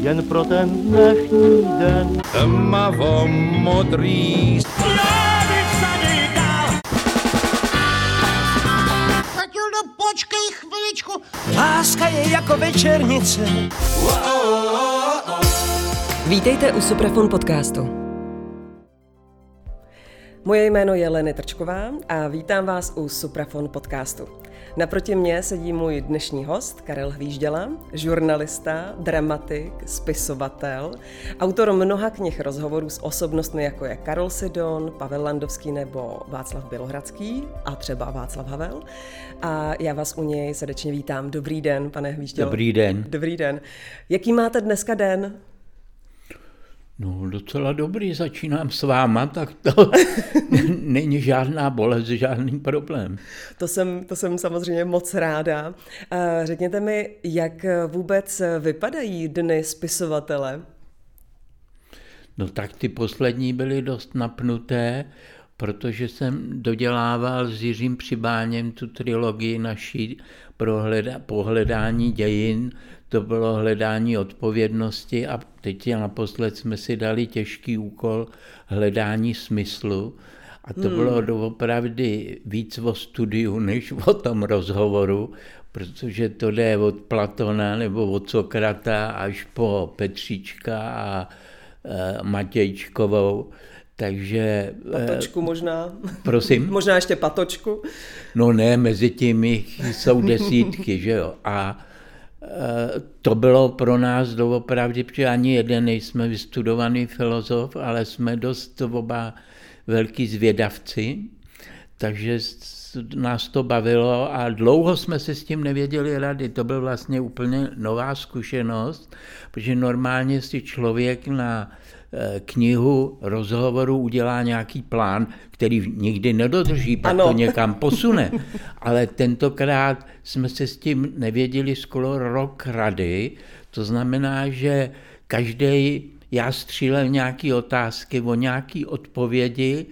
jen pro ten dnešní den. Tmavo modrý Matildo, počkej chviličku. Láska je jako večernice. Vítejte u Suprafon podcastu. Moje jméno je Leny Trčková a vítám vás u Suprafon podcastu. Naproti mně sedí můj dnešní host Karel Hvížděla, žurnalista, dramatik, spisovatel, autor mnoha knih rozhovorů s osobnostmi jako je Karol Sidon, Pavel Landovský nebo Václav Bělohradský a třeba Václav Havel. A já vás u něj srdečně vítám. Dobrý den, pane Hvíždělo. Dobrý den. Dobrý den. Jaký máte dneska den? No docela dobrý, začínám s váma, tak to není žádná bolest, žádný problém. To jsem, to jsem samozřejmě moc ráda. Řekněte mi, jak vůbec vypadají dny spisovatele? No tak ty poslední byly dost napnuté, protože jsem dodělával s Jiřím Přibáněm tu trilogii naší pro pohledání dějin, to bylo hledání odpovědnosti a teď naposled jsme si dali těžký úkol hledání smyslu a to hmm. bylo doopravdy víc o studiu, než o tom rozhovoru, protože to jde od Platona nebo od Sokrata až po Petříčka a e, Matějčkovou. Takže... Patočku možná. Prosím? možná ještě patočku. No ne, mezi tím jsou desítky, že jo. A to bylo pro nás doopravdy, protože ani jeden nejsme vystudovaný filozof, ale jsme dost oba velký zvědavci, takže nás to bavilo a dlouho jsme se s tím nevěděli rady. To byl vlastně úplně nová zkušenost, protože normálně si člověk na Eh, knihu rozhovoru udělá nějaký plán, který nikdy nedodrží, pak ano. to někam posune. Ale tentokrát jsme se s tím nevěděli skoro rok rady, to znamená, že každý, já střílel nějaké otázky o nějaké odpovědi,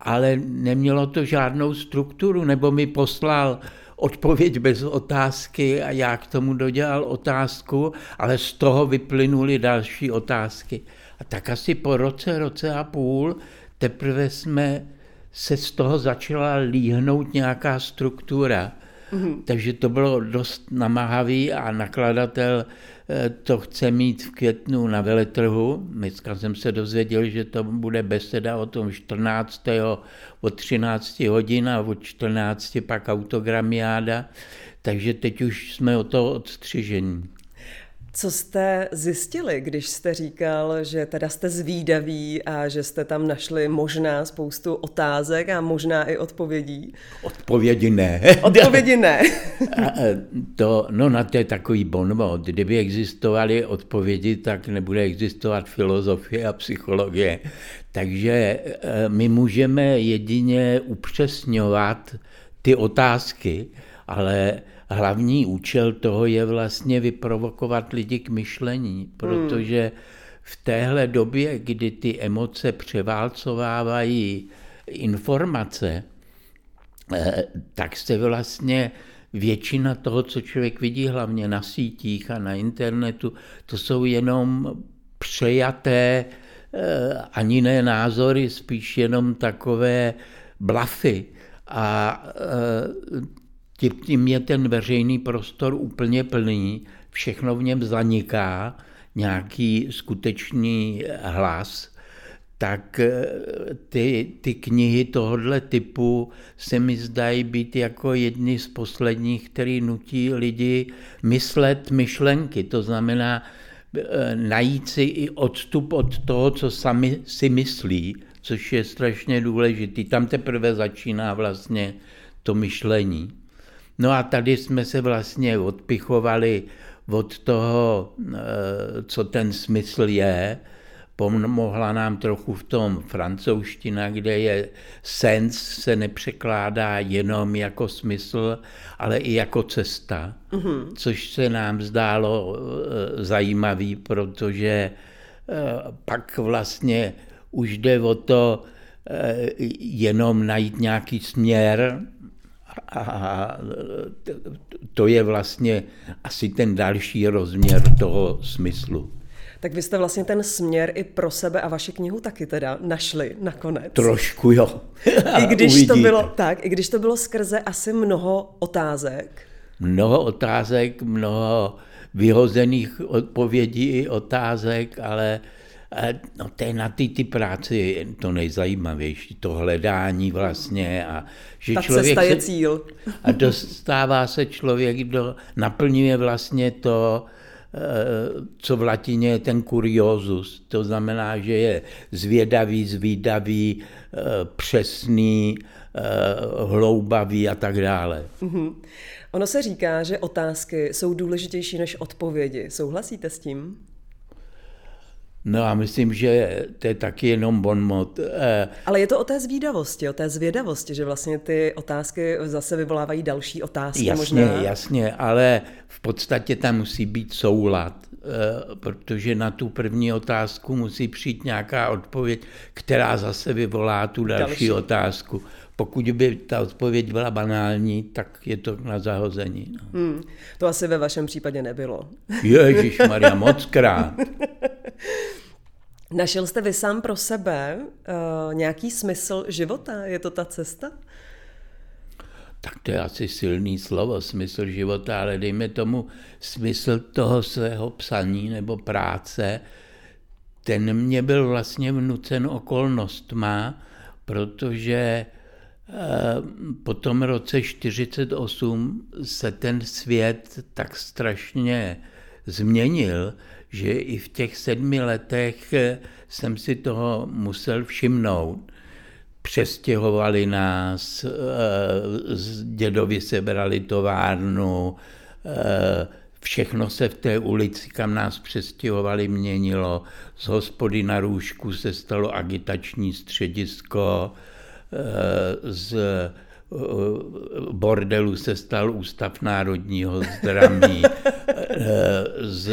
ale nemělo to žádnou strukturu, nebo mi poslal odpověď bez otázky a já k tomu dodělal otázku, ale z toho vyplynuly další otázky. A tak asi po roce, roce a půl teprve jsme se z toho začala líhnout nějaká struktura. Mm-hmm. Takže to bylo dost namáhavý a nakladatel eh, to chce mít v květnu na veletrhu. Dneska jsem se dozvěděl, že to bude beseda o tom 14. od 13 hodin a od 14 pak autogramiáda. Takže teď už jsme o to odstřižení. Co jste zjistili, když jste říkal, že teda jste zvídaví a že jste tam našli možná spoustu otázek a možná i odpovědí? Odpovědi ne. Odpovědi ne. to, no na to je takový bonmot. Kdyby existovaly odpovědi, tak nebude existovat filozofie a psychologie. Takže eh, my můžeme jedině upřesňovat ty otázky, ale hlavní účel toho je vlastně vyprovokovat lidi k myšlení, protože v téhle době, kdy ty emoce převálcovávají informace, eh, tak se vlastně většina toho, co člověk vidí hlavně na sítích a na internetu, to jsou jenom přejaté eh, ani ne názory, spíš jenom takové blafy. A eh, tím je ten veřejný prostor úplně plný, všechno v něm zaniká, nějaký skutečný hlas, tak eh, ty, ty knihy tohohle typu se mi zdají být jako jedny z posledních, který nutí lidi myslet myšlenky. To znamená eh, najít si i odstup od toho, co sami si myslí, což je strašně důležitý. Tam teprve začíná vlastně to myšlení. No a tady jsme se vlastně odpichovali od toho, eh, co ten smysl je. Pomohla nám trochu v tom francouzština, kde je sens se nepřekládá jenom jako smysl, ale i jako cesta, mm-hmm. což se nám zdálo eh, zajímavý, protože eh, pak vlastně už jde o to jenom najít nějaký směr, a to je vlastně asi ten další rozměr toho smyslu. Tak vy jste vlastně ten směr i pro sebe a vaši knihu taky teda našli nakonec. Trošku jo. I když Uvidíte. to bylo tak, i když to bylo skrze asi mnoho otázek. Mnoho otázek, mnoho vyhozených odpovědí i otázek, ale no, to je na ty, ty práci to nejzajímavější, to hledání vlastně a že Ta člověk cesta je se, cíl. a dostává se člověk do, naplňuje vlastně to, eh, co v latině je ten kuriozus. To znamená, že je zvědavý, zvídavý, eh, přesný, eh, hloubavý a tak dále. Ono se říká, že otázky jsou důležitější než odpovědi. Souhlasíte s tím? No a myslím, že to je taky jenom bonmot. Eh, Ale je to o té zvídavosti, o té zvědavosti, že vlastně ty otázky zase vyvolávají další otázky Jasně, možná. jasně, ale v podstatě tam musí být soulad, eh, protože na tu první otázku musí přijít nějaká odpověď, která zase vyvolá tu Další. další. otázku. Pokud by ta odpověď byla banální, tak je to na zahození. No. Hmm, to asi ve vašem případě nebylo. Ježíš Maria, moc krát. Našel jste vy sám pro sebe uh, nějaký smysl života? Je to ta cesta? Tak to je asi silný slovo, smysl života, ale dejme tomu smysl toho svého psaní nebo práce, ten mě byl vlastně vnucen okolnostma, protože po tom roce 48 se ten svět tak strašně změnil, že i v těch sedmi letech eh, jsem si toho musel všimnout přestěhovali nás, eh, z dědovi sebrali továrnu, eh, všechno se v té ulici, kam nás přestěhovali, měnilo. Z hospody na růžku se stalo agitační středisko, z eh, bordelu se stal Ústav národního zdraví, eh, z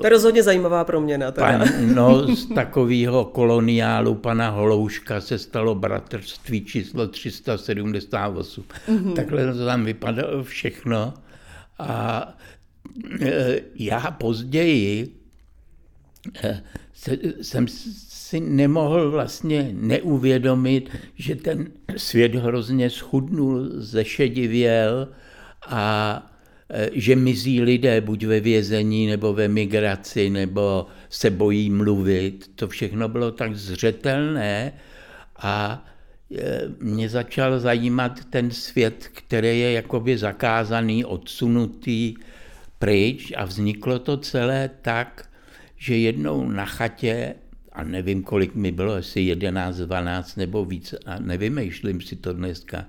To je rozhodně zajímavá proměna. Teda. Pan, no, z takového koloniálu pana Holouška se stalo bratrství číslo 378. Mm-hmm. Takhle to tam vypadalo všechno. A já později se, jsem si nemohl vlastně neuvědomit, že ten svět hrozně schudnul, zešedivěl a e, že mizí lidé buď ve vězení, nebo ve migraci, nebo se bojí mluvit. To všechno bylo tak zřetelné a e, mě začal zajímat ten svět, který je jakoby zakázaný, odsunutý pryč a vzniklo to celé tak, že jednou na chatě, a nevím, kolik mi bylo, jestli 11, 12 nebo víc, a nevymýšlím si to dneska,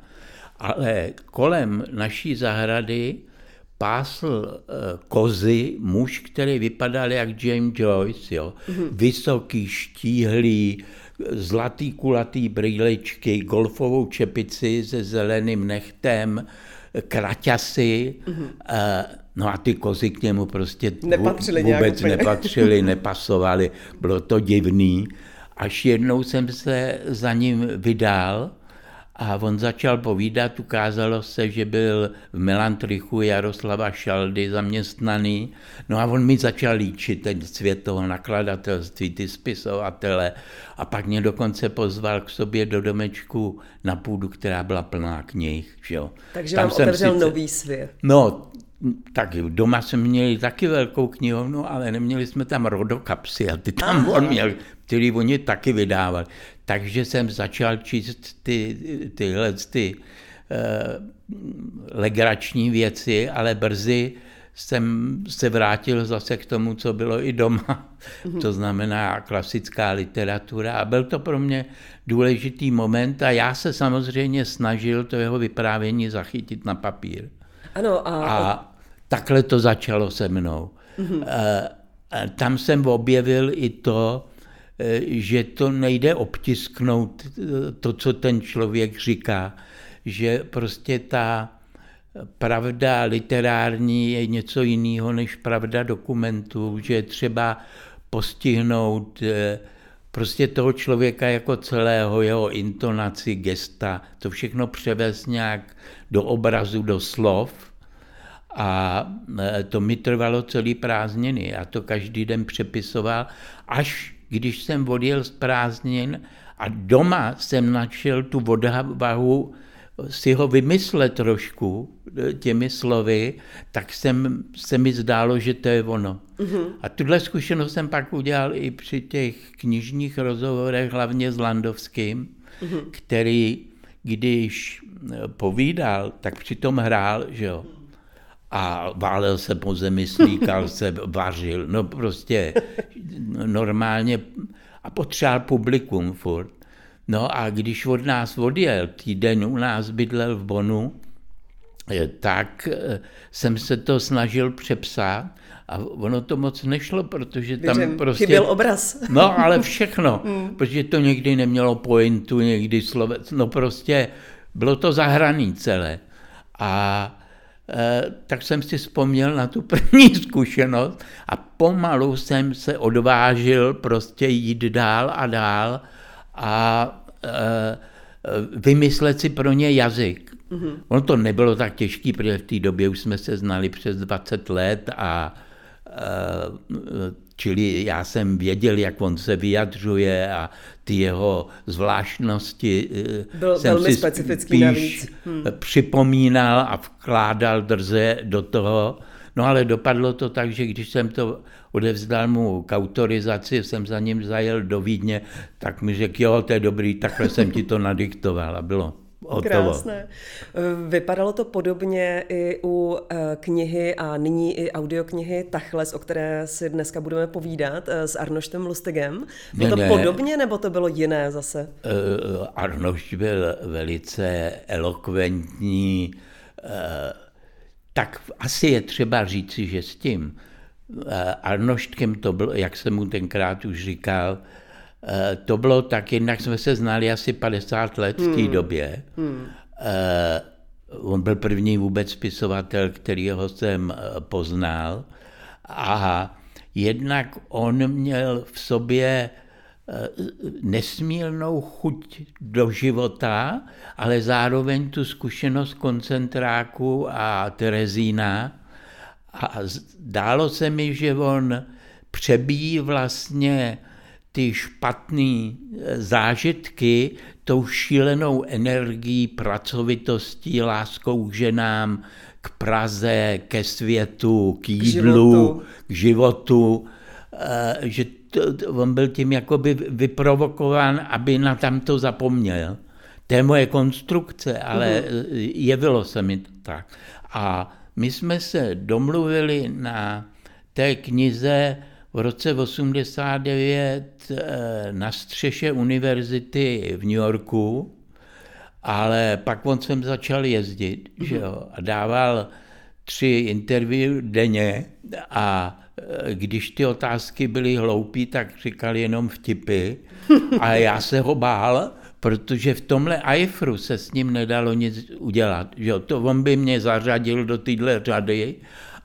ale kolem naší zahrady pásl uh, kozy muž, který vypadal jak James Joyce, jo. Mm-hmm. Vysoký, štíhlý, zlatý kulatý brýličky, golfovou čepici se zeleným nechtem, kraťasy, mm-hmm. No a ty kozy k němu prostě Nepatřily nějak vůbec úplně. nepatřily, nepasovaly, bylo to divný. Až jednou jsem se za ním vydal a on začal povídat, ukázalo se, že byl v Melantrichu Jaroslava Šaldy zaměstnaný, no a on mi začal líčit ten svět toho nakladatelství, ty spisovatele a pak mě dokonce pozval k sobě do domečku na půdu, která byla plná knih. Že jo. Takže Tam vám jsem otevřel sice- nový svět. No, tak doma jsme měli taky velkou knihovnu, ale neměli jsme tam rodokapsy a ty tam on měl, který oni taky vydávali. Takže jsem začal číst ty, tyhle ty uh, legrační věci, ale brzy jsem se vrátil zase k tomu, co bylo i doma, to znamená klasická literatura a byl to pro mě důležitý moment a já se samozřejmě snažil to jeho vyprávění zachytit na papír. Ano, a, A takhle to začalo se mnou. Mm-hmm. Tam jsem objevil i to, eh, že to nejde obtisknout, to, co ten člověk říká, že prostě ta pravda literární je něco jiného než pravda dokumentů, že je třeba postihnout prostě toho člověka jako celého, jeho intonaci, gesta, to všechno převést nějak do obrazu, do slov A e, to mi trvalo celý prázdniny. Já to každý den přepisoval, až když jsem odjel z prázdnin a doma jsem našel tu odvahu si ho vymyslet trošku e, těmi slovy, tak jsem, se mi zdálo, že to je ono. Mm-hmm. A tuhle zkušenost jsem pak udělal i při těch knižních rozhovorech, hlavně s Landovským, mm-hmm. který, když e, povídal, tak přitom hrál, že jo. A válel se po zemi, slíkal se, vařil, no prostě normálně a potřeboval publikum furt. No a když od nás odjel, týden u nás bydlel v Bonu, eh, tak eh, jsem se to snažil přepsat a ono to moc nešlo, protože tam Věřím, prostě... Chyběl obraz. No, ale všechno, hmm. protože to někdy nemělo pointu, někdy slovec, no prostě bylo to zahraný celé. A tak jsem si vzpomněl na tu první zkušenost a pomalu jsem se odvážil prostě jít dál a dál a Eh, vymyslet si pro ně jazyk. Mm-hmm. Ono to nebylo tak těžké, protože v té době už jsme se znali přes 20 let a eh, čili já jsem věděl, jak on se vyjadřuje a ty jeho zvláštnosti eh, Byl jsem velmi si specifický spíš navíc. Hmm. připomínal a vkládal drze do toho. No ale dopadlo to tak, že když jsem to odevzdal mu k autorizaci, jsem za ním zajel do Vídně, tak mi řekl, jo, to je dobrý, takhle jsem ti to nadiktoval a bylo. Hotovo. Krásné. Vypadalo to podobně i u eh, knihy a nyní i audioknihy Tachles, o které si dneska budeme povídat eh, s Arnoštem Lustigem. Bylo ne, to ne. podobně, nebo to bylo jiné zase? Uh, Arnošt byl velice elokventní, uh, tak asi je třeba říci, že s tím Eh, Arnoštkem to bylo, jak jsem mu tenkrát už říkal, eh, to bylo tak, jednak jsme se znali asi 50 let v té hmm. době. Hmm. Eh, on byl první vůbec spisovatel, kterýho jsem poznal. A jednak on měl v sobě nesmírnou chuť do života, ale zároveň tu zkušenost koncentráku a Terezína, a zdálo se mi, že on přebíjí vlastně ty špatné e, zážitky tou šílenou energií, pracovitostí, láskou k ženám, k Praze, ke světu, k jídlu, k životu, k životu že to, on byl tím jakoby vyprovokován, aby na tamto zapomněl. To je moje konstrukce, ale uh-huh. jevilo se mi to tak. A my jsme se domluvili na té knize v roce 89 eh, na střeše univerzity v New Yorku, ale pak on jsem začal jezdit že jo, a dával tři interview denně a eh, když ty otázky byly hloupé, tak říkal jenom vtipy a já se ho bál, protože v tomhle iFru se s ním nedalo nic udělat. Že? To on by mě zařadil do téhle řady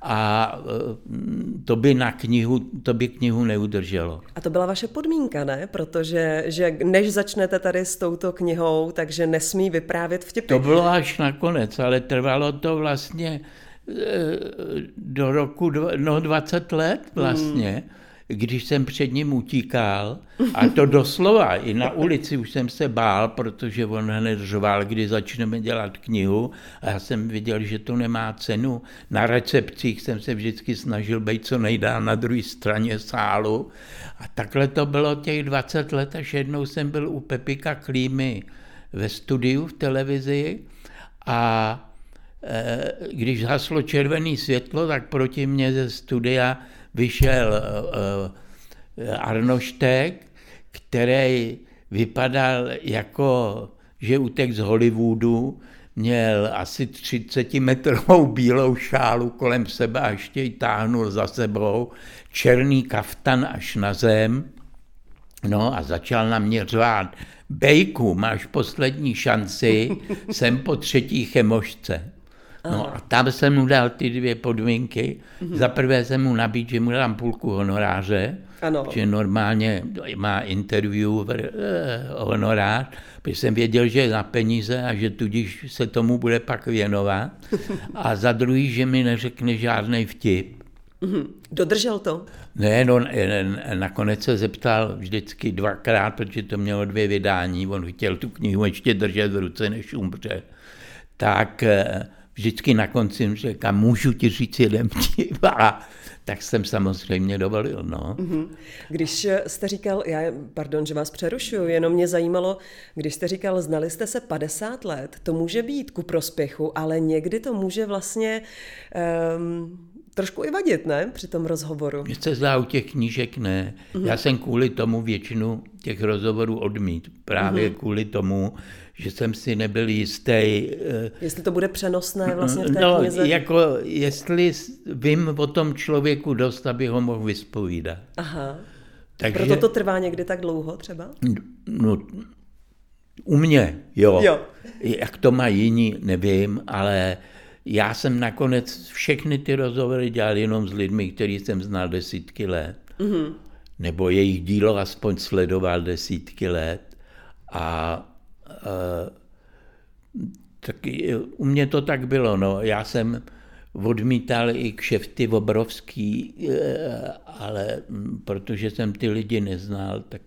a e, to by na knihu, to by knihu neudrželo. A to byla vaše podmínka, ne? Protože že než začnete tady s touto knihou, takže nesmí vyprávět vtipy. To bylo až nakonec, ale trvalo to vlastně e, do roku no 20 let vlastně. Hmm když jsem před ním utíkal, a to doslova, i na ulici už jsem se bál, protože on hned řval, kdy začneme dělat knihu a já jsem viděl, že to nemá cenu. Na recepcích jsem se vždycky snažil být co nejdál na druhé straně sálu a takhle to bylo těch 20 let, až jednou jsem byl u Pepika Klímy ve studiu v televizi a e, když haslo červené světlo, tak proti mě ze studia vyšel uh, Arnoštek, který vypadal jako, že utek z Hollywoodu, měl asi 30 metrovou bílou šálu kolem sebe a ještě ji táhnul za sebou, černý kaftan až na zem, no a začal na mě řvát, Bejku, máš poslední šanci, jsem po třetí chemošce. No a tam jsem mu dal ty dvě podmínky. Mm-hmm. Za prvé jsem mu nabídl, že mu dám půlku honoráře, Ano. že normálně má interview eh, honorář, protože jsem věděl, že je na peníze a že tudíž se tomu bude pak věnovat. A za druhý, že mi neřekne žádný vtip. Mhm. Dodržel to? Ne, no, eh, nakonec se zeptal vždycky dvakrát, protože to mělo dvě vydání, on chtěl tu knihu ještě držet v ruce, než umře. Tak eh, vždycky na konci řekl, můžu ti říct jeden vtip? A tak jsem samozřejmě dovolil. No. Když jste říkal, já, pardon, že vás přerušuju, jenom mě zajímalo, když jste říkal, znali jste se 50 let, to může být ku prospěchu, ale někdy to může vlastně um, trošku i vadit, ne, při tom rozhovoru. Mně se zdá u těch knížek ne. Já jsem kvůli tomu většinu těch rozhovorů odmít. Právě kvůli tomu, že jsem si nebyl jistý, eh, Jestli to bude přenosné vlastně v té no, knize. jako jestli vím o tom člověku dost, aby ho mohl vyspovídat. Aha. Takže, Proto to trvá někdy tak dlouho třeba? No, u mě, jo. Jo. Jak to mají jiní, nevím, ale já jsem nakonec všechny ty rozhovory dělal jenom s lidmi, který jsem znal desítky let. Mm-hmm. Nebo jejich dílo aspoň sledoval desítky let. A e, taky, u mě to tak bylo. No. Já jsem odmítal i kšefty obrovský, e, ale protože jsem ty lidi neznal, tak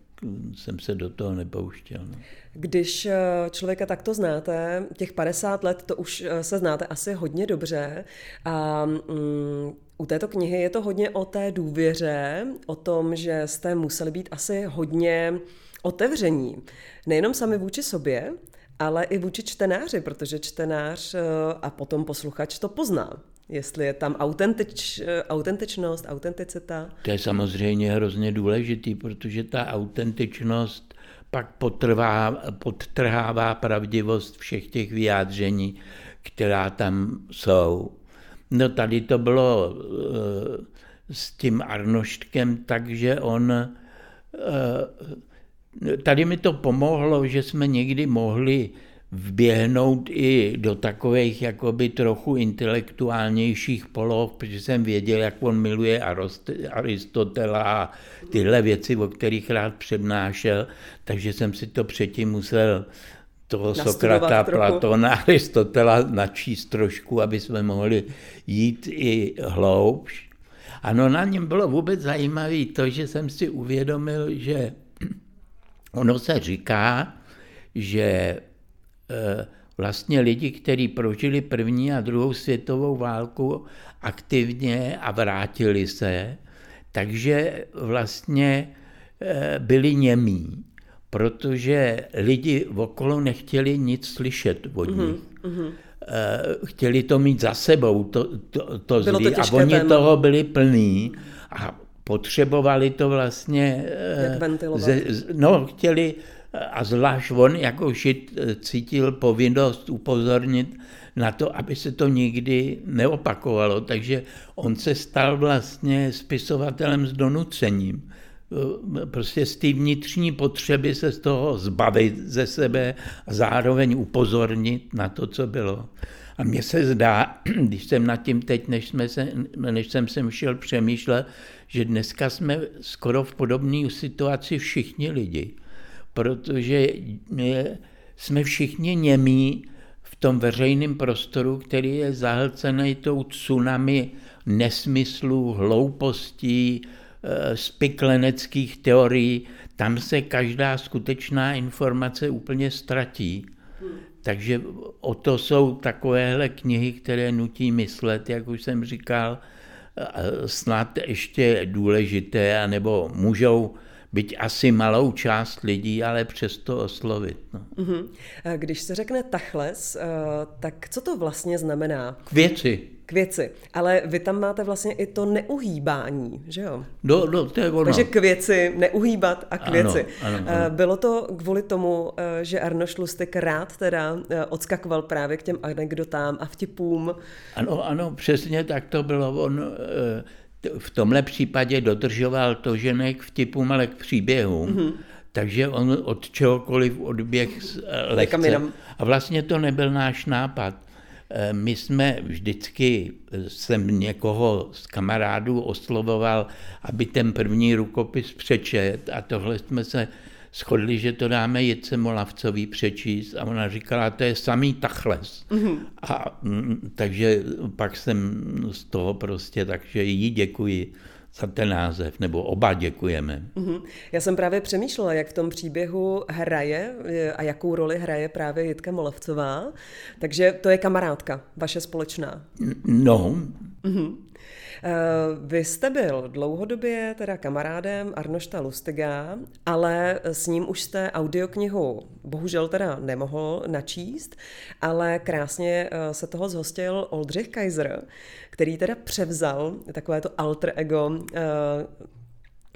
jsem se do toho nepouštěl. No. Když eh, člověka takto znáte, těch 50 let, to už eh, se znáte asi hodně dobře a mm, u této knihy je to hodně o té důvěře, o tom, že jste museli být asi hodně otevření. Nejenom sami vůči sobě, ale i vůči čtenáři, protože čtenář eh, a potom posluchač to pozná. Jestli je tam autentič, eh, autentičnost, autenticita. To je samozřejmě hrozně důležitý, protože ta autentičnost pak potrvá, podtrhává pravdivost všech těch vyjádření, která tam jsou. No tady to bylo uh, s tím Arnoštkem tak, že on... Tady mi to pomohlo, že jsme někdy mohli vběhnout i do takových jakoby trochu intelektuálnějších poloh, protože jsem věděl, jak on miluje Aristotela a tyhle věci, o kterých rád přednášel, takže jsem si to předtím musel toho Sokrata, trochu. Platona, Aristotela načíst trošku, aby jsme mohli jít i hloubš. Ano, na něm bylo vůbec zajímavé to, že jsem si uvědomil, že ono se říká, že eh, vlastně lidi, kteří prožili první a druhou světovou válku aktivně a vrátili se, takže vlastně eh, byli němí, protože lidi okolo nechtěli nic slyšet od nich. Eh, Chtěli to mít za sebou, to, to, to Bylo to zlý, a těžké oni téma. toho byli plní a potřebovali to vlastně... eh, Jak ventilovat. z- no, chtěli, a zvlášť on jako žid eh, cítil povinnost upozornit na to, aby se to nikdy neopakovalo. Takže on se stal vlastně spisovatelem s donucením. Eh, Prostě z té vnitřní potřeby se z toho zbavit ze sebe a zároveň upozornit na to, co bylo. A mně se zdá, když jsem nad tím teď, než, jsme se, než jsem sem šel přemýšlet, že dneska jsme skoro v podobné situaci všichni lidi, protože je- jsme všichni němí v tom veřejném prostoru, který je zahlcený tou tsunami nesmyslů, hloupostí, eh, spikleneckých teorií. Tam se každá skutečná informace úplně ztratí. Takže o to jsou takovéhle knihy, které nutí myslet, jak už jsem říkal, eh, snad ještě důležité, anebo můžou být asi malou část lidí, ale přesto oslovit. No. Mhm. Když se řekne tachles, eh, tak co to vlastně znamená? K věci. K věci. Ale vy tam máte vlastně i to neuhýbání, že jo? Do, do, to je ono. Takže k věci, neuhýbat a k Ano, věci. ano, ano. Eh, Bylo to kvůli tomu, eh, že Arnoš Lustig rád teda eh, odskakoval právě k těm anekdotám a vtipům. Ano, ano, přesně tak to bylo. On v tomhle případě dodržoval to, že ne k vtipům, ale k příběhům. Mm-hmm. Takže on od čehokoliv odběh eh, lehce. A vlastně to nebyl náš nápad. Eh, my jsme vždycky, jsem někoho z kamarádů oslovoval, aby ten první rukopis přečet a tohle jsme se shodli, že to dáme Jitce Molavcový přečíst a ona říkala, to je samý tachles. Mm-hmm. A mm, takže pak jsem z toho prostě, takže jí děkuji za ten název, nebo oba děkujeme. Mm-hmm. Já jsem právě přemýšlela, jak v tom příběhu hraje a jakou roli hraje právě Jitka Molavcová. Takže to je kamarádka, vaše společná. No. Mm-hmm. Eh, vy jste byl dlouhodobě teda kamarádem Arnošta Lustiga, ale s ním už jste audioknihu bohužel teda nemohl načíst, ale krásně eh, se toho zhostil Oldřich Kaiser, který teda převzal takové to alter ego eh,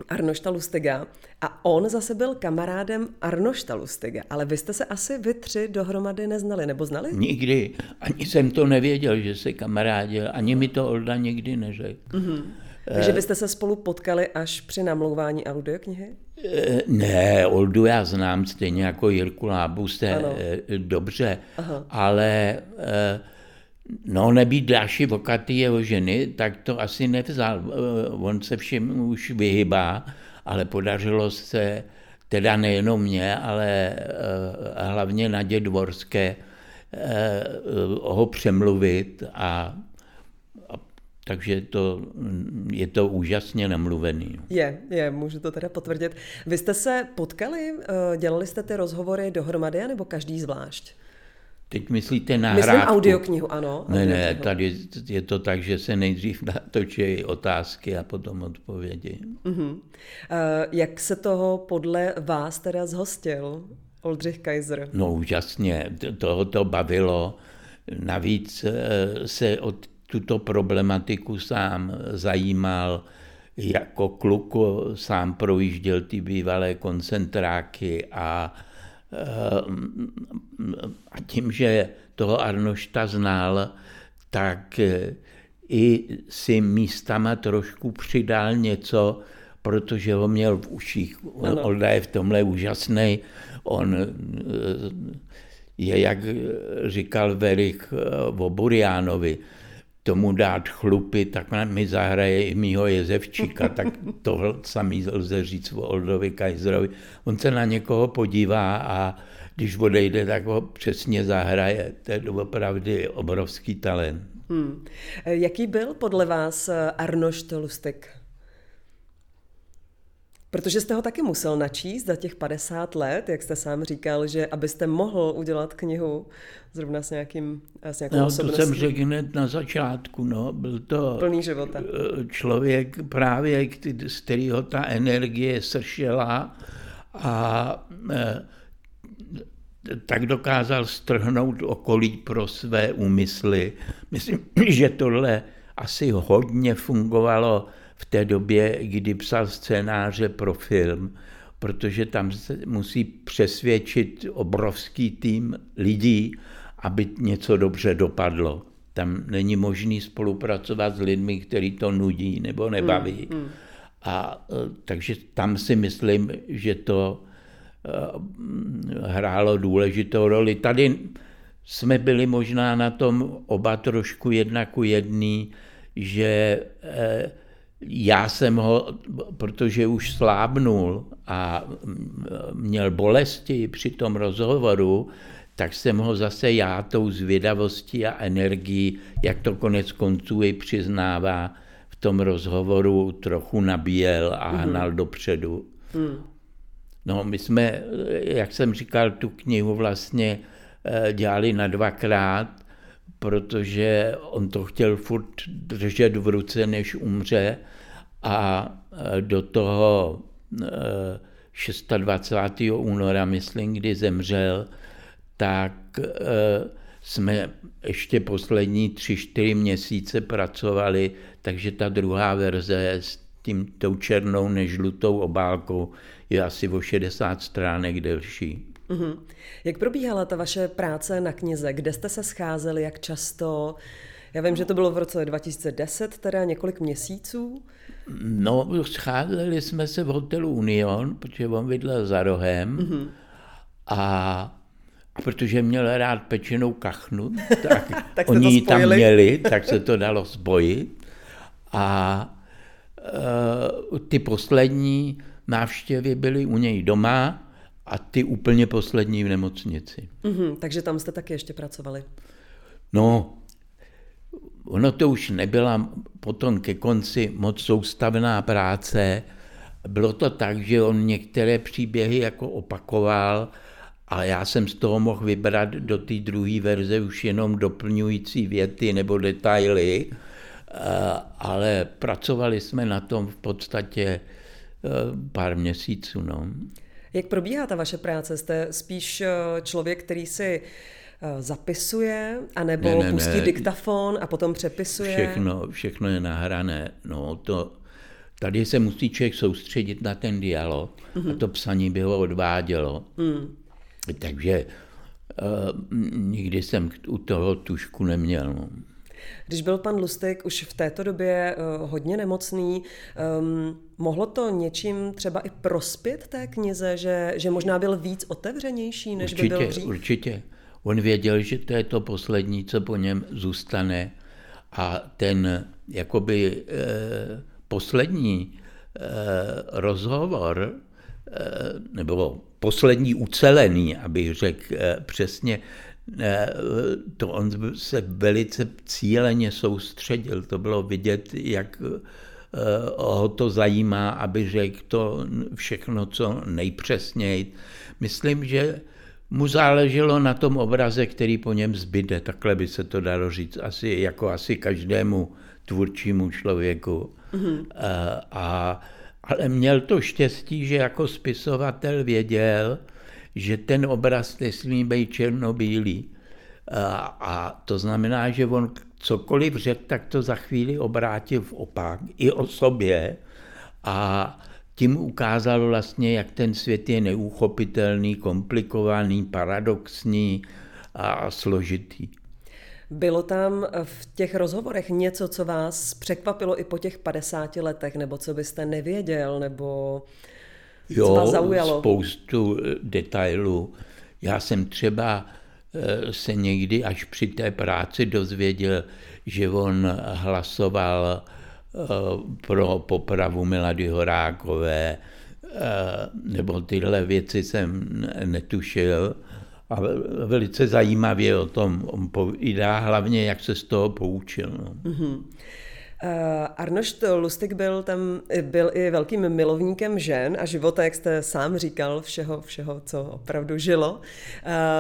Arnošta Lustiga a on zase byl kamarádem Arnošta Lustiga, ale vy jste se asi vy tři dohromady neznali, nebo znali? Nikdy, ani jsem to nevěděl, že se kamarádil, ani mi to Olda nikdy neřekl. Mm-hmm. Takže byste se spolu potkali až při namlouvání audioknihy? Eh, ne, Oldu já znám stejně jako Jirku Lábuse ano. Eh, dobře, Aha. ale No, nebýt Dáši Vokatý jeho ženy, tak to asi nevzal. On se všem už vyhybá, ale podařilo se teda nejenom mě, ale eh, hlavně Nadě Dvorské eh, ho přemluvit a takže to, je to úžasně namluvený. Je, je, můžu to teda potvrdit. Vy jste se potkali, eh, dělali jste ty rozhovory dohromady, nebo každý zvlášť? Teď myslíte nahrávku? Myslím audioknihu, ano. Ne, ne, tady je to tak, že se nejdřív natočí otázky a potom odpovědi. Uh-huh. Uh, jak se toho podle vás teda zhostil Oldřich Kaiser? No úžasně, toho to bavilo. Navíc eh, se o tuto problematiku sám zajímal, jako kluk sám projížděl ty bývalé koncentráky a a tím, že toho Arnošta znal, tak i si místama trošku přidal něco, protože ho měl v uších. Ano. Olda je v tomhle úžasný. On je, jak říkal Verich o Buriánovi, tomu dát chlupy, tak mi zahraje i mýho jezevčíka, tak to samý lze říct o Oldovi Kajzerovi. On se na někoho podívá a když odejde, tak ho přesně zahraje. To je opravdu obrovský talent. Hmm. Jaký byl podle vás Arnošt Lustek? Protože jste ho taky musel načíst za těch 50 let, jak jste sám říkal, že abyste mohl udělat knihu zrovna s nějakým s nějakou no, to jsem řekl hned na začátku, no, byl to Plný života. Eh, člověk právě, z kterého ta energie sršela a e, tak dokázal strhnout okolí pro své úmysly. Myslím, že tohle asi hodně fungovalo v té době, kdy psal scénáře pro film, protože tam se musí přesvědčit obrovský tým lidí, aby něco dobře dopadlo. Tam není možný spolupracovat s lidmi, kteří to nudí nebo nebaví. Mm, mm. A e, takže tam si myslím, že to e, hrálo důležitou roli. Tady jsme byli možná na tom oba trošku jedna ku jedný, že e, já jsem ho, protože už slábnul a měl bolesti při tom rozhovoru, tak jsem ho zase já tou zvědavostí a energií, jak to konec konců i přiznává, v tom rozhovoru trochu nabíjel a mm-hmm. hnal dopředu. Mm. No, my jsme, jak jsem říkal, tu knihu vlastně eh, dělali na dvakrát, protože on to chtěl furt držet v ruce, než umře a eh, do toho 26. Eh, února, myslím, kdy zemřel, tak eh, jsme ještě poslední tři, čtyři měsíce pracovali, takže ta druhá verze s tím tou černou nežlutou obálkou je asi o 60 stránek delší. Mm-hmm. Jak probíhala ta vaše práce na knize? Kde jste se scházeli, jak často? Já vím, že to bylo v roce 2010, teda několik měsíců. No, scházeli jsme se v hotelu Union, protože on bydlel za rohem mm-hmm. a protože měl rád pečenou kachnu, tak, Tak oni ji tam měli, tak se to dalo spojit. A e, ty poslední návštěvy byly u něj doma a ty úplně poslední v nemocnici. Mhm, takže tam jste taky ještě pracovali. No, ono to už nebyla potom ke konci moc soustavná práce. Bylo to tak, že on některé příběhy jako opakoval, ale já jsem z toho mohl vybrat do té druhé verze už jenom doplňující věty nebo detaily, Eh, ale pracovali jsme na tom v podstatě eh, pár měsíců. No. Jak probíhá ta vaše práce? Jste spíš eh, člověk, který si eh, zapisuje, anebo Ne, ne, pustí ne. diktafon a potom přepisuje? Všechno, všechno je nahrané. No, to, tady se musí člověk soustředit na ten dialog a to psaní by ho odvádělo. Takže uh, nikdy jsem u toho tušku neměl. No. Když byl pan Lustig už v této době uh, hodně nemocný, um, mohlo to něčím třeba i prospět té knize, že, že možná byl víc otevřenější, než by byl Určitě, dřív? určitě. On věděl, že to je to poslední, co po něm zůstane a ten jakoby eh, poslední eh, rozhovor, eh, nebo poslední ucelený, abych řekl eh, přesně, eh, to on se velice cíleně soustředil. To bylo vidět, jak eh, ho to zajímá, aby řekl to všechno, co nejpřesněji. Myslím, že mu záleželo na tom obraze, který po něm zbyde, takhle by se to dalo říct, asi, jako asi každému tvůrčímu člověku. Mm-hmm. A, a, ale měl to štěstí, že jako spisovatel věděl, že ten obraz nesmí být černobílý. A, a to znamená, že on cokoliv řekl, tak to za chvíli obrátil v opak i o sobě a tím ukázal vlastně, jak ten svět je neuchopitelný, komplikovaný, paradoxní a složitý. Bylo tam v těch rozhovorech něco, co vás překvapilo i po těch 50 letech, nebo co byste nevěděl, nebo co vás zaujalo? spoustu eh, detailů. Já jsem třeba eh, se někdy až při té práci dozvěděl, že on hlasoval eh, pro popravu Milady Horákové, nebo tyhle věci jsem netušil. A velice zajímavě o tom on povídá, hlavně jak se z toho poučil. No. Uh, Arnošt Lustig byl tam, byl i velkým milovníkem žen a života, jak jste sám říkal, všeho, všeho, co opravdu žilo.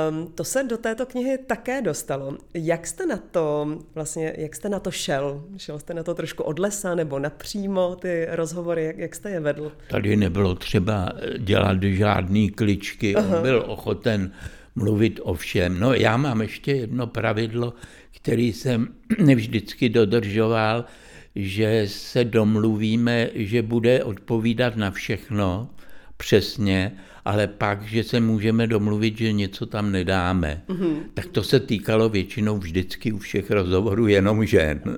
Um, to se do této knihy také dostalo. Jak jste na to, vlastně, jak jste na to šel? Šel jste na to trošku od lesa nebo napřímo, ty rozhovory, jak, jak jste je vedl? Tady nebylo třeba dělat žádný kličky, on byl ochoten mluvit o všem. No já mám ještě jedno pravidlo, který jsem nevždycky dodržoval, že se domluvíme, že bude odpovídat na všechno přesně, ale pak, že se můžeme domluvit, že něco tam nedáme. Mm-hmm. Tak to se týkalo většinou vždycky u všech rozhovorů jenom žen.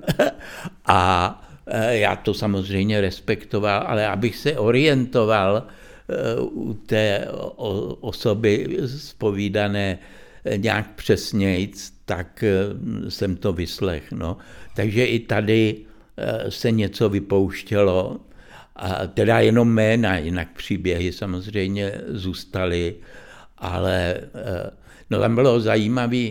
A e, já to samozřejmě respektoval, ale abych se orientoval e, u té osoby spovídané e, nějak přesnějc, tak jsem to vyslech. No. Takže i tady se něco vypouštělo, a teda jenom jména, jinak příběhy samozřejmě zůstaly, ale e, no tam bylo zajímavé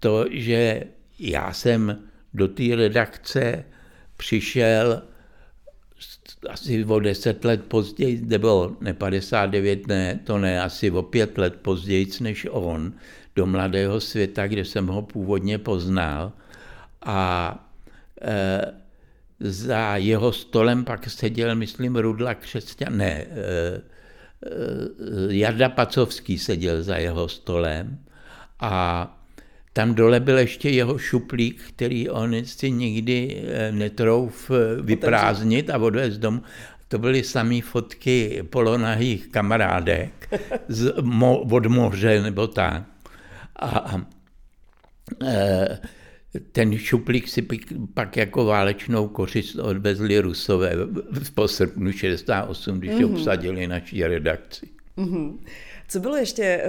to, že já jsem do té redakce přišel asi o deset let později, nebo ne 59, ne, to ne, asi o pět let později než on, do Mladého světa, kde jsem ho původně poznal. A e, za jeho stolem pak seděl, myslím, Rudla Křesťan, ne, e, e, Jarda Pacovský seděl za jeho stolem a tam dole byl ještě jeho šuplík, který on si nikdy eh, netrouf eh, vyprázdnit a odvést domů. To byly samé fotky polonahých kamarádek z, mo, od moře nebo tak. A, a e, ten šuplík si pak- jako válečnou kořist odvezli Rusové v- po srpnu 68, když mm-hmm. obsadili naší redakci. Co bylo ještě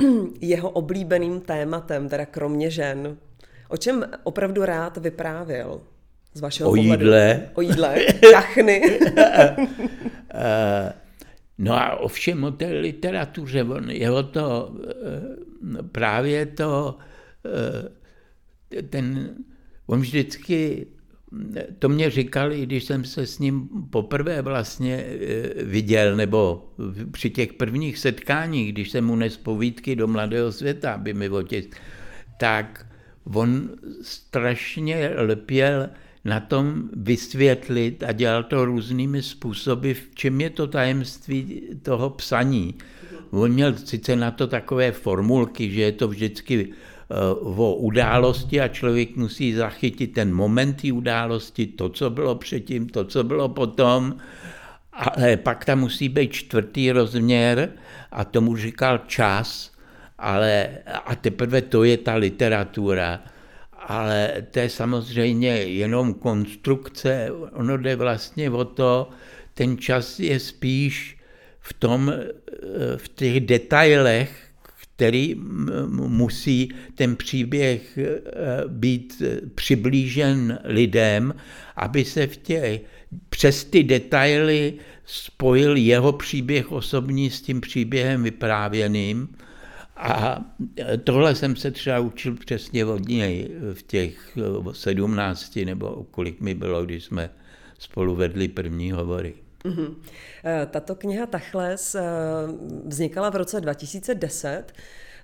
uh, jeho oblíbeným tématem, teda kromě žen? O čem opravdu rád vyprávěl? Z vašeho O pohledu? jídle. O jídle, kachny. No a ovšem o té literatuře, on, jeho to eh, právě to, eh, ten, on vždycky, to mě říkal, i když jsem se s ním poprvé vlastně eh, viděl, nebo při těch prvních setkáních, když jsem mu nes povídky do Mladého světa, aby mi otisk, tak on strašně lpěl na tom vysvětlit a dělal to různými způsoby, v čem je to tajemství toho psaní. On měl sice na to takové formulky, že je to vždycky o události a člověk musí zachytit ten moment té události, to, co bylo předtím, to, co bylo potom, ale pak tam musí být čtvrtý rozměr a tomu říkal čas, ale a teprve to je ta literatura. Ale to je samozřejmě jenom konstrukce, ono jde vlastně o to, ten čas je spíš v tom, v těch detailech, který musí ten příběh být přiblížen lidem, aby se v těch, přes ty detaily spojil jeho příběh osobní s tím příběhem vyprávěným a tohle jsem se třeba učil přesně od něj v těch sedmnácti, nebo kolik mi bylo, když jsme spolu vedli první hovory. Mm-hmm. Tato kniha Tachles eh, vznikala v roce 2010,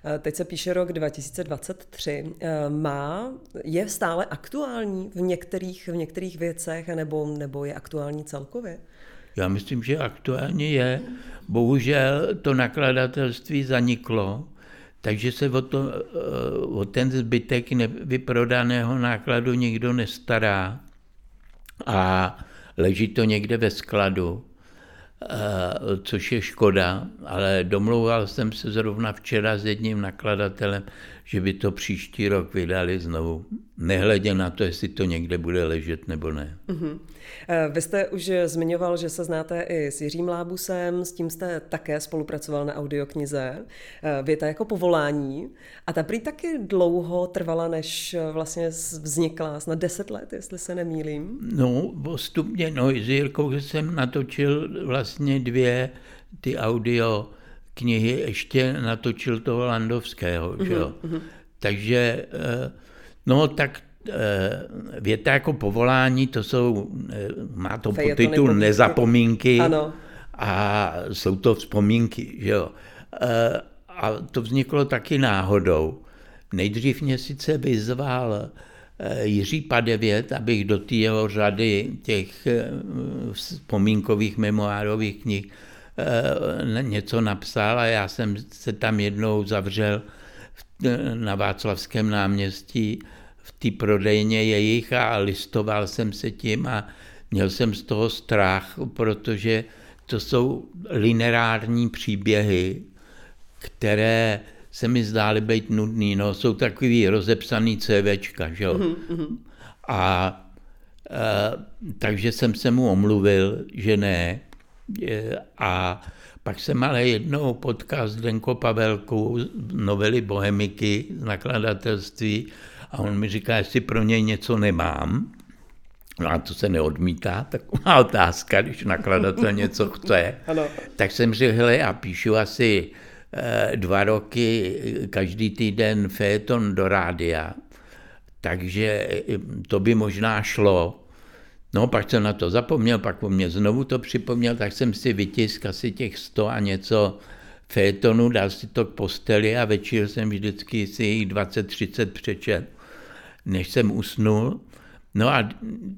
eh, teď se píše rok 2023. Má, je stále aktuální v některých, v některých věcech, nebo, nebo je aktuální celkově? Já myslím, že aktuálně je. Bohužel to nakladatelství zaniklo, takže se o, to, o ten zbytek vyprodaného nákladu nikdo nestará a leží to někde ve skladu, eh, což je škoda, ale domlouval jsem se zrovna včera s jedním nakladatelem, že by to příští rok vydali znovu. Nehledě na to, jestli to někde bude ležet nebo ne. Uh-huh. Vy jste už zmiňoval, že se znáte i s Jiřím Lábusem, s tím jste také spolupracoval na audioknize. Eh, Věta jako povolání. A ta prý taky dlouho trvala, než vlastně vznikla, snad deset let, jestli se nemýlím. No, postupně, no, s Jirkou jsem natočil vlastně dvě ty audio knihy, ještě natočil toho Landovského, uh-huh, že jo. Uh-huh. Takže, eh, no tak Eh, věta jako povolání, to jsou, eh, má to podtitul Nezapomínky ano. a jsou to vzpomínky, že jo. A to vzniklo taky náhodou. Nejdřív mě sice vyzval Jiří Padevět, abych do té jeho řady těch vzpomínkových memoárových knih něco napsal a já jsem se tam jednou zavřel na Václavském náměstí v té prodejně jejich a listoval jsem se tím a měl jsem z toho strach, protože to jsou lineární příběhy, které se mi zdály být nudný. No, jsou takový rozepsaný CVčka, že jo. Mm-hmm. A e, takže jsem se mu omluvil, že ne. A pak jsem ale jednou potkal Zdenko Pavelku novely Bohemiky z nakladatelství a on mi říká, jestli pro něj něco nemám. No a to se neodmítá, taková otázka, když nakladatel něco chce. Ano. Tak jsem řekl, hele, já píšu asi eh, dva roky každý týden féton do rádia, takže eh, to by možná šlo. No, pak jsem na to zapomněl, pak po mě znovu to připomněl, tak jsem si vytisk asi těch sto a něco fétonu, dal si to k posteli a večer jsem vždycky si jich 20-30 přečet než jsem usnul. No a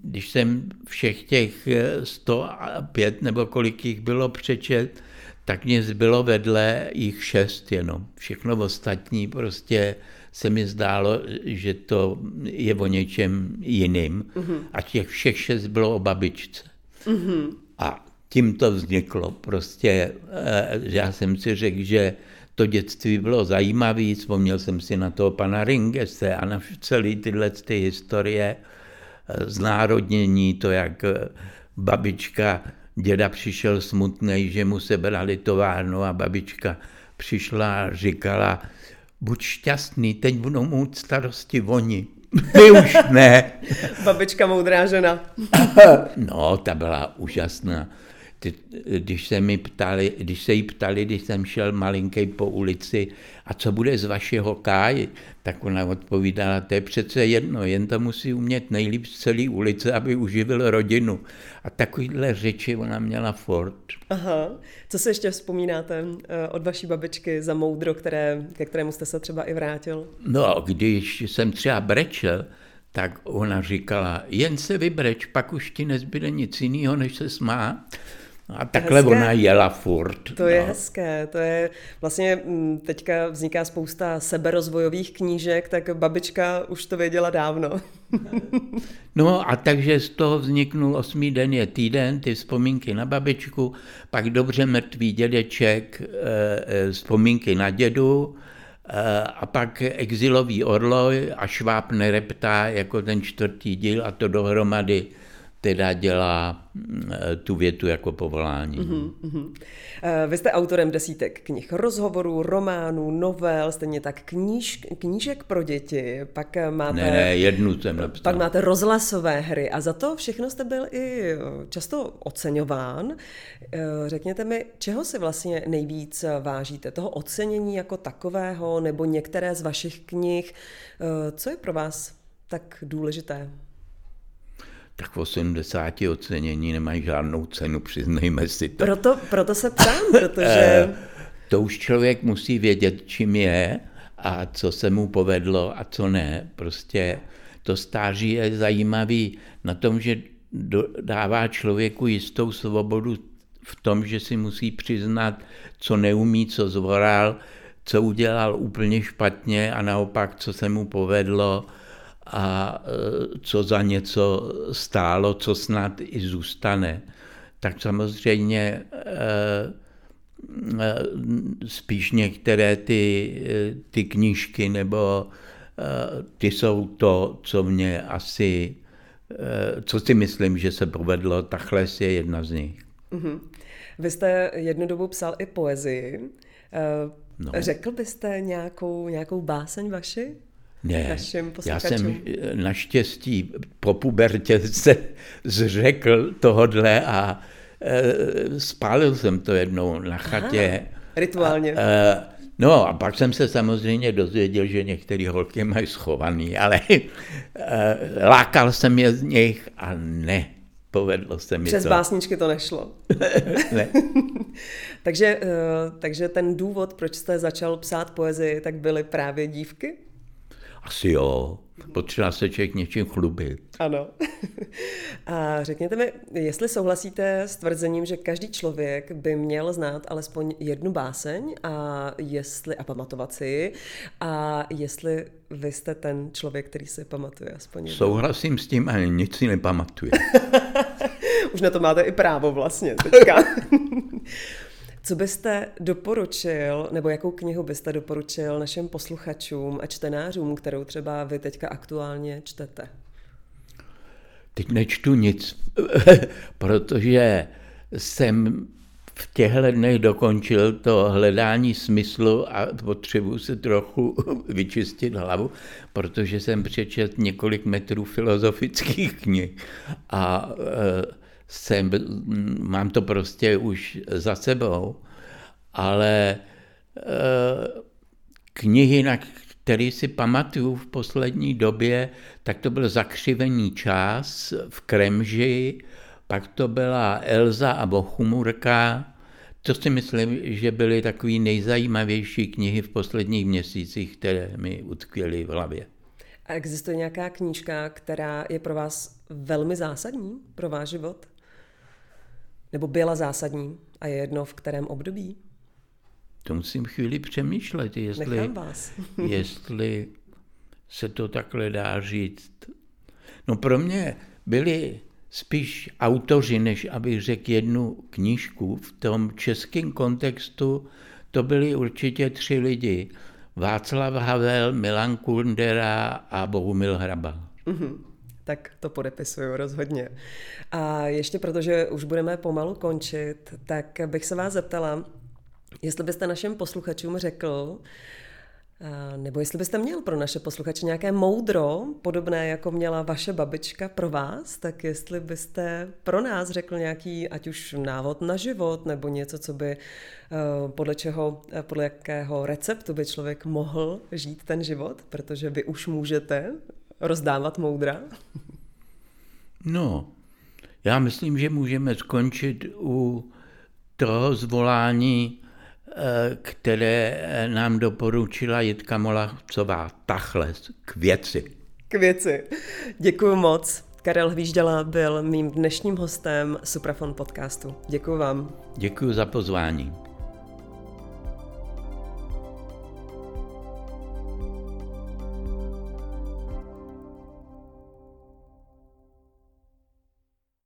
když jsem všech těch 105 nebo kolik jich bylo přečet, tak mě zbylo vedle jich šest jenom. Všechno ostatní prostě se mi zdálo, že to je o něčem jiným. Mm-hmm. A těch všech šest bylo o babičce. Mm-hmm. A tím to vzniklo. Prostě eh, já jsem si řekl, že to dětství bylo zajímavé, vzpomněl jsem si na toho pana Ringese a na celé tyhle ty historie eh, znárodnění, to, jak eh, babička, děda přišel smutný, že mu sebrali továrnu a babička přišla a říkala, buď šťastný, teď budou mít starosti oni. My už ne. Babička moudrá žena. no, ta byla úžasná. Ty, když se mi ptali, když se jí ptali, když jsem šel malinký po ulici, a co bude z vašeho káji, tak ona odpovídala, to je přece jedno, jen to musí umět nejlíp z celé ulice, aby uživil rodinu. A takovýhle řeči ona měla fort. Aha. Co si ještě vzpomínáte eh, od vaší babičky za moudro, které, ke kterému jste se třeba i vrátil? No, když jsem třeba brečel, tak ona říkala, jen se vybreč, pak už ti nezbyde nic jiného, než se smát. A takhle hezké. ona jela furt. To no. je hezké, to je vlastně mm, teďka vzniká spousta seberozvojových knížek, tak babička už to věděla dávno. no a takže z toho vzniknul osmý den je týden, ty vzpomínky na babičku, pak dobře mrtvý dědeček, eh, eh, vzpomínky na dědu, eh, a pak exilový orloj a šváb nereptá jako ten čtvrtý díl a to dohromady teda dělá mm, tu větu jako povolání. Mm-hmm. Vy jste autorem desítek knih, rozhovorů, románů, novel, stejně tak kníž, knížek pro děti, pak máte... Ne, ne, jednu jsem napsal. Pak máte rozhlasové hry a za to všechno jste byl i často oceňován. Eh, řekněte mi, čeho si vlastně nejvíc vážíte? Toho ocenění jako takového nebo některé z vašich knih? Co je pro vás tak důležité? Tak 80 ocenění nemají žádnou cenu, přiznejme si to. Proto, proto se ptám, protože... Eh, to už člověk musí vědět, čím je a co se mu povedlo a co ne. Prostě to stáří je zajímavý na tom, že dává člověku jistou svobodu v tom, že si musí přiznat, co neumí, co zvoral, co udělal úplně špatně a naopak, co se mu povedlo a e, co za něco stálo, co snad i zůstane, tak samozřejmě e, e, spíš některé ty, ty knížky nebo ty jsou to, co mě asi, co si myslím, že se povedlo, takhle je jedna z nich. Mm-hmm. Vy jste jednu dobu psal i poezii. No. Řekl byste nějakou, nějakou báseň vaši? Ne, já jsem eh, naštěstí po pubertě se zřekl tohodle a e, spálil jsem to jednou na chatě. Aha, rituálně. A, e, no a pak jsem se samozřejmě dozvěděl, že některé holky mají schovaný, ale e, lákal jsem je z nich a ne, povedlo se mi Přes to. básničky to nešlo. ne. takže, takže ten důvod, proč jste začal psát poezii, tak byly právě dívky? Asi jo, potřeba se člověk něčím chlubit. Ano. A řekněte mi, jestli souhlasíte s tvrzením, že každý člověk by měl znát alespoň jednu báseň a jestli a pamatovat si ji, a jestli vy jste ten člověk, který si pamatuje aspoň jednu. Souhlasím s tím, ale nic si nepamatuje. Už na to máte i právo vlastně teďka. Co byste doporučil, nebo jakou knihu byste doporučil našim posluchačům a čtenářům, kterou třeba vy teďka aktuálně čtete? Teď nečtu nic, protože jsem v těchto dnech dokončil to hledání smyslu a potřebuji se trochu vyčistit hlavu, protože jsem přečet několik metrů filozofických knih a e, jsem, mám to prostě už za sebou, ale e, knihy, na které si pamatuju v poslední době, tak to byl Zakřivený čas v Kremži, pak to byla Elza a Bochumurka, to si myslím, že byly takové nejzajímavější knihy v posledních měsících, které mi utkvěly v hlavě. A existuje nějaká knížka, která je pro vás velmi zásadní pro váš život? Nebo byla zásadní a je jedno v kterém období? To musím chvíli přemýšlet, jestli, vás. jestli se to takhle dá říct. No pro mě byli spíš autoři, než abych řekl jednu knížku. V tom českém kontextu to byli určitě tři lidi. Václav Havel, Milan Kundera a Bohumil Hrabal. Mm-hmm tak to podepisuju rozhodně. A ještě protože už budeme pomalu končit, tak bych se vás zeptala, Jestli byste našim posluchačům řekl, nebo jestli byste měl pro naše posluchače nějaké moudro, podobné jako měla vaše babička pro vás, tak jestli byste pro nás řekl nějaký, ať už návod na život, nebo něco, co by, podle čeho, podle jakého receptu by člověk mohl žít ten život, protože vy už můžete rozdávat moudra? No, já myslím, že můžeme skončit u toho zvolání, eh, které nám doporučila Jitka Molachcová. Tachle, k věci. K věci. Děkuji moc. Karel Hvížděla byl mým dnešním hostem Suprafon podcastu. Děkuji vám. Děkuji za pozvání.